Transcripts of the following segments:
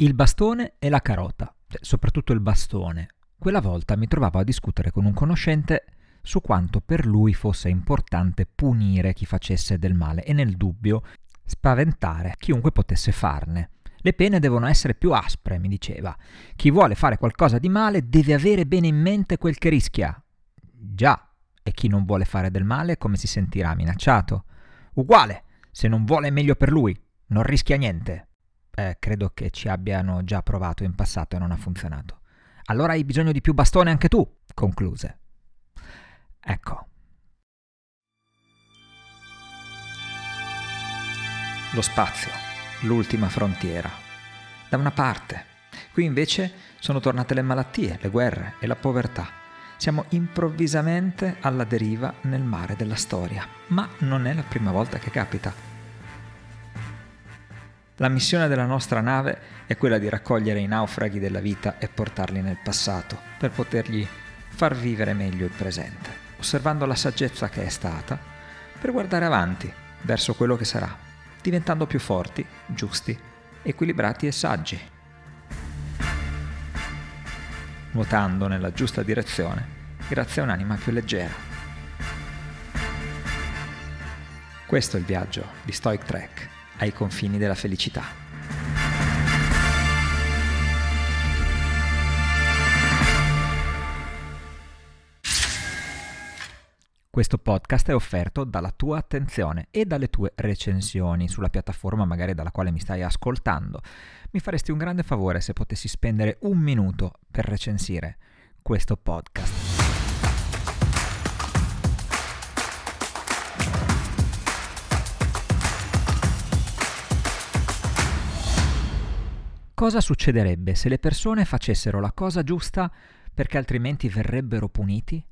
Il bastone e la carota, cioè, soprattutto il bastone. Quella volta mi trovavo a discutere con un conoscente su quanto per lui fosse importante punire chi facesse del male e nel dubbio spaventare chiunque potesse farne. Le pene devono essere più aspre, mi diceva. Chi vuole fare qualcosa di male deve avere bene in mente quel che rischia. Già, e chi non vuole fare del male come si sentirà minacciato? Uguale, se non vuole meglio per lui, non rischia niente. Eh, credo che ci abbiano già provato in passato e non ha funzionato. Allora hai bisogno di più bastone anche tu, concluse. Ecco. Lo spazio, l'ultima frontiera. Da una parte. Qui invece sono tornate le malattie, le guerre e la povertà. Siamo improvvisamente alla deriva nel mare della storia, ma non è la prima volta che capita. La missione della nostra nave è quella di raccogliere i naufraghi della vita e portarli nel passato, per potergli far vivere meglio il presente osservando la saggezza che è stata, per guardare avanti, verso quello che sarà, diventando più forti, giusti, equilibrati e saggi. Nuotando nella giusta direzione, grazie a un'anima più leggera. Questo è il viaggio di Stoic Trek ai confini della felicità. Questo podcast è offerto dalla tua attenzione e dalle tue recensioni sulla piattaforma magari dalla quale mi stai ascoltando. Mi faresti un grande favore se potessi spendere un minuto per recensire questo podcast. Cosa succederebbe se le persone facessero la cosa giusta perché altrimenti verrebbero puniti?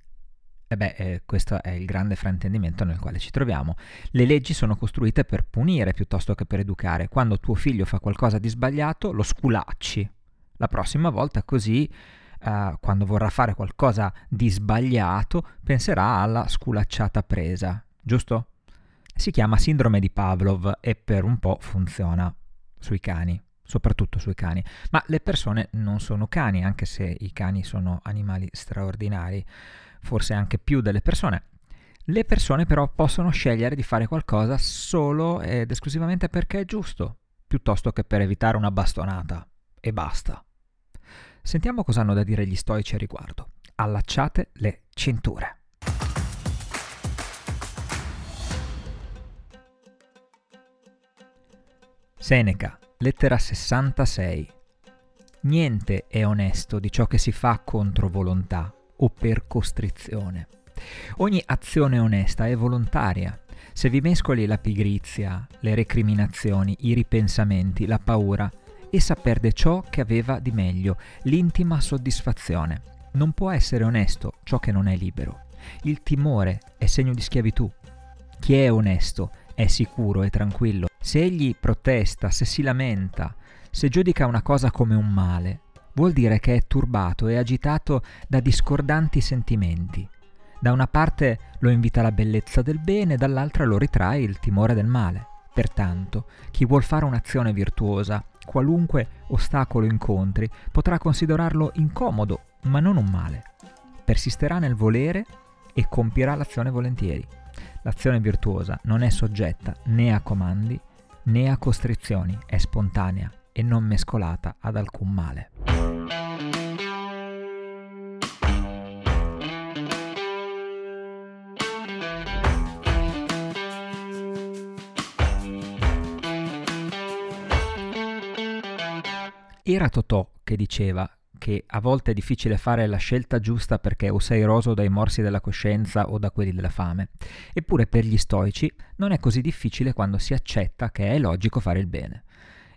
E beh, eh, questo è il grande fraintendimento nel quale ci troviamo. Le leggi sono costruite per punire piuttosto che per educare. Quando tuo figlio fa qualcosa di sbagliato, lo sculacci. La prossima volta così, eh, quando vorrà fare qualcosa di sbagliato, penserà alla sculacciata presa, giusto? Si chiama sindrome di Pavlov e per un po' funziona sui cani soprattutto sui cani, ma le persone non sono cani, anche se i cani sono animali straordinari forse anche più delle persone. Le persone però possono scegliere di fare qualcosa solo ed esclusivamente perché è giusto, piuttosto che per evitare una bastonata. E basta. Sentiamo cosa hanno da dire gli stoici a riguardo. Allacciate le cinture. Seneca, lettera 66. Niente è onesto di ciò che si fa contro volontà, o per costrizione. Ogni azione onesta è volontaria. Se vi mescoli la pigrizia, le recriminazioni, i ripensamenti, la paura, essa perde ciò che aveva di meglio, l'intima soddisfazione. Non può essere onesto ciò che non è libero. Il timore è segno di schiavitù. Chi è onesto è sicuro e tranquillo. Se egli protesta, se si lamenta, se giudica una cosa come un male, vuol dire che è turbato e agitato da discordanti sentimenti. Da una parte lo invita la bellezza del bene, dall'altra lo ritrae il timore del male. Pertanto, chi vuol fare un'azione virtuosa, qualunque ostacolo incontri, potrà considerarlo incomodo, ma non un male. Persisterà nel volere e compirà l'azione volentieri. L'azione virtuosa non è soggetta né a comandi né a costrizioni, è spontanea e non mescolata ad alcun male. Era Totò che diceva che a volte è difficile fare la scelta giusta perché o sei roso dai morsi della coscienza o da quelli della fame. Eppure per gli stoici non è così difficile quando si accetta che è logico fare il bene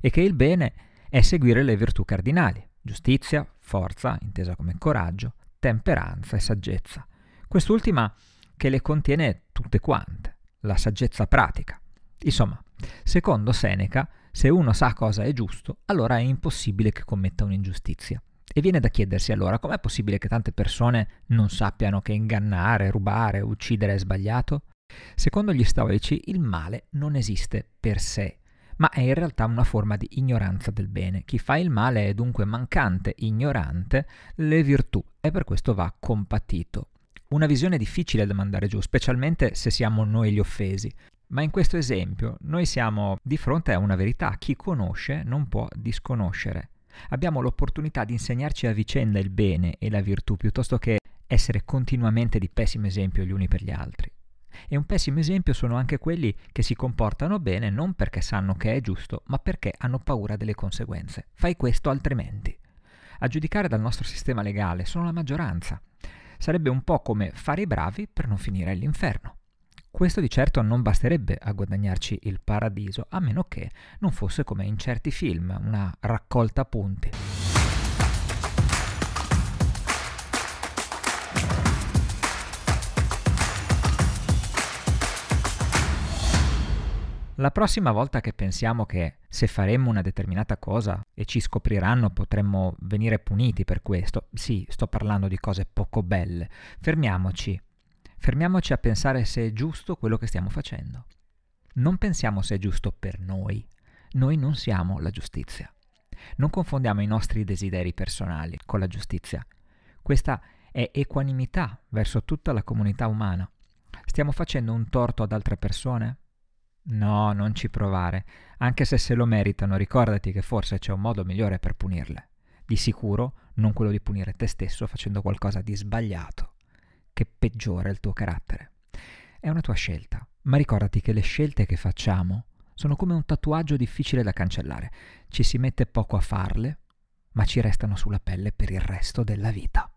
e che il bene è seguire le virtù cardinali, giustizia, forza, intesa come coraggio, temperanza e saggezza. Quest'ultima che le contiene tutte quante, la saggezza pratica. Insomma, secondo Seneca, se uno sa cosa è giusto, allora è impossibile che commetta un'ingiustizia. E viene da chiedersi allora com'è possibile che tante persone non sappiano che ingannare, rubare, uccidere è sbagliato? Secondo gli stoici il male non esiste per sé, ma è in realtà una forma di ignoranza del bene. Chi fa il male è dunque mancante, ignorante le virtù e per questo va compatito. Una visione difficile da mandare giù, specialmente se siamo noi gli offesi. Ma in questo esempio noi siamo di fronte a una verità, chi conosce non può disconoscere. Abbiamo l'opportunità di insegnarci a vicenda il bene e la virtù piuttosto che essere continuamente di pessimo esempio gli uni per gli altri. E un pessimo esempio sono anche quelli che si comportano bene non perché sanno che è giusto, ma perché hanno paura delle conseguenze. Fai questo altrimenti. A giudicare dal nostro sistema legale sono la maggioranza. Sarebbe un po' come fare i bravi per non finire all'inferno. Questo di certo non basterebbe a guadagnarci il paradiso, a meno che non fosse come in certi film, una raccolta punti. La prossima volta che pensiamo che se faremmo una determinata cosa e ci scopriranno potremmo venire puniti per questo, sì, sto parlando di cose poco belle, fermiamoci Fermiamoci a pensare se è giusto quello che stiamo facendo. Non pensiamo se è giusto per noi. Noi non siamo la giustizia. Non confondiamo i nostri desideri personali con la giustizia. Questa è equanimità verso tutta la comunità umana. Stiamo facendo un torto ad altre persone? No, non ci provare. Anche se se lo meritano, ricordati che forse c'è un modo migliore per punirle. Di sicuro non quello di punire te stesso facendo qualcosa di sbagliato che peggiora il tuo carattere. È una tua scelta, ma ricordati che le scelte che facciamo sono come un tatuaggio difficile da cancellare. Ci si mette poco a farle, ma ci restano sulla pelle per il resto della vita.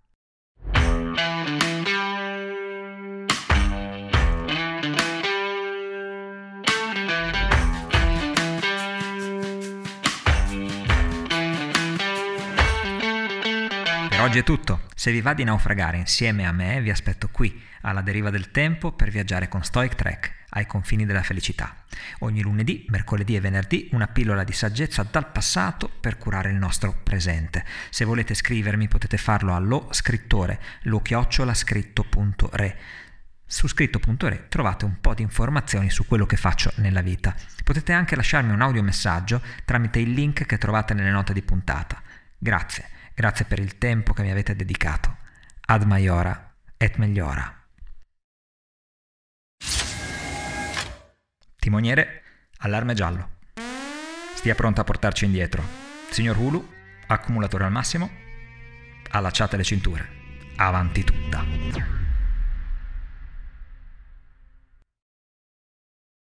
Oggi è tutto. Se vi va di naufragare insieme a me, vi aspetto qui, alla deriva del tempo, per viaggiare con Stoic Trek ai confini della felicità. Ogni lunedì, mercoledì e venerdì una pillola di saggezza dal passato per curare il nostro presente. Se volete scrivermi potete farlo allo scrittore, lo chiocciola scritto.re. Su scritto.re trovate un po' di informazioni su quello che faccio nella vita. Potete anche lasciarmi un audiomessaggio tramite il link che trovate nelle note di puntata. Grazie. Grazie per il tempo che mi avete dedicato. Ad Maiora et Megliora. Timoniere, allarme giallo. Stia pronto a portarci indietro. Signor Hulu, accumulatore al massimo. Allacciate le cinture. Avanti tutta.